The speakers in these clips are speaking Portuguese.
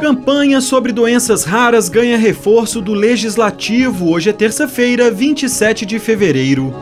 Campanha sobre doenças raras ganha reforço do Legislativo. Hoje é terça-feira, 27 de fevereiro.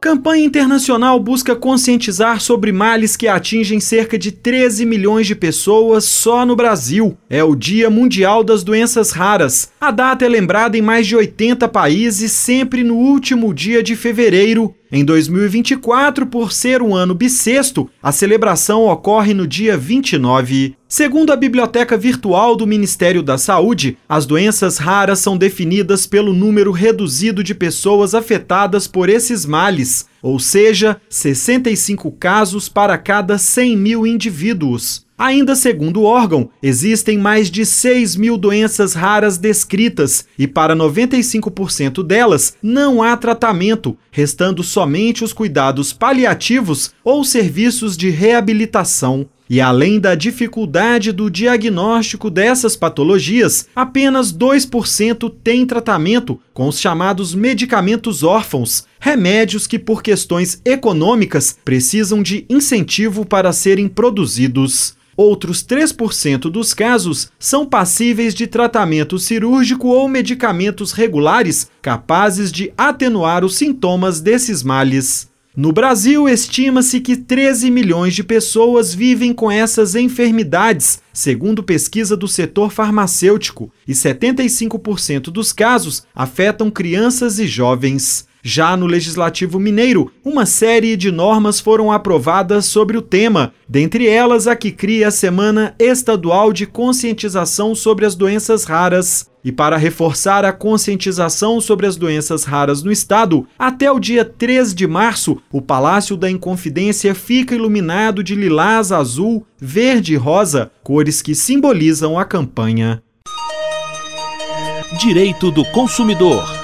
Campanha internacional busca conscientizar sobre males que atingem cerca de 13 milhões de pessoas só no Brasil. É o Dia Mundial das Doenças Raras. A data é lembrada em mais de 80 países, sempre no último dia de fevereiro. Em 2024, por ser um ano bissexto, a celebração ocorre no dia 29. Segundo a Biblioteca Virtual do Ministério da Saúde, as doenças raras são definidas pelo número reduzido de pessoas afetadas por esses males, ou seja, 65 casos para cada 100 mil indivíduos. Ainda segundo o órgão, existem mais de 6 mil doenças raras descritas e para 95% delas não há tratamento, restando somente os cuidados paliativos ou serviços de reabilitação. E além da dificuldade do diagnóstico dessas patologias, apenas 2% tem tratamento com os chamados medicamentos órfãos, remédios que, por questões econômicas, precisam de incentivo para serem produzidos. Outros 3% dos casos são passíveis de tratamento cirúrgico ou medicamentos regulares capazes de atenuar os sintomas desses males. No Brasil, estima-se que 13 milhões de pessoas vivem com essas enfermidades, segundo pesquisa do setor farmacêutico, e 75% dos casos afetam crianças e jovens. Já no Legislativo Mineiro, uma série de normas foram aprovadas sobre o tema, dentre elas a que cria a Semana Estadual de Conscientização sobre as Doenças Raras. E para reforçar a conscientização sobre as doenças raras no estado, até o dia 3 de março, o Palácio da Inconfidência fica iluminado de lilás, azul, verde e rosa, cores que simbolizam a campanha. Direito do consumidor.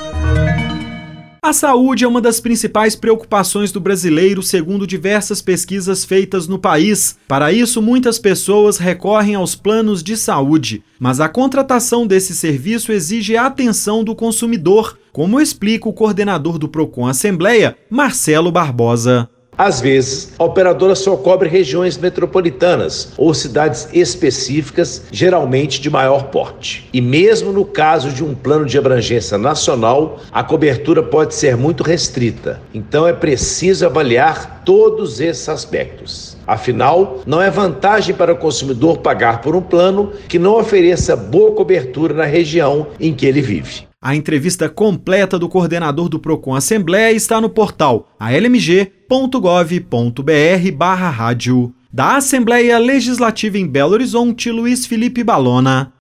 A saúde é uma das principais preocupações do brasileiro, segundo diversas pesquisas feitas no país. Para isso, muitas pessoas recorrem aos planos de saúde, mas a contratação desse serviço exige a atenção do consumidor, como explica o coordenador do Procon Assembleia, Marcelo Barbosa. Às vezes, a operadora só cobre regiões metropolitanas ou cidades específicas, geralmente de maior porte. E mesmo no caso de um plano de abrangência nacional, a cobertura pode ser muito restrita. Então é preciso avaliar todos esses aspectos. Afinal, não é vantagem para o consumidor pagar por um plano que não ofereça boa cobertura na região em que ele vive. A entrevista completa do coordenador do Procon Assembleia está no portal almg.gov.br/rádio. Da Assembleia Legislativa em Belo Horizonte, Luiz Felipe Balona.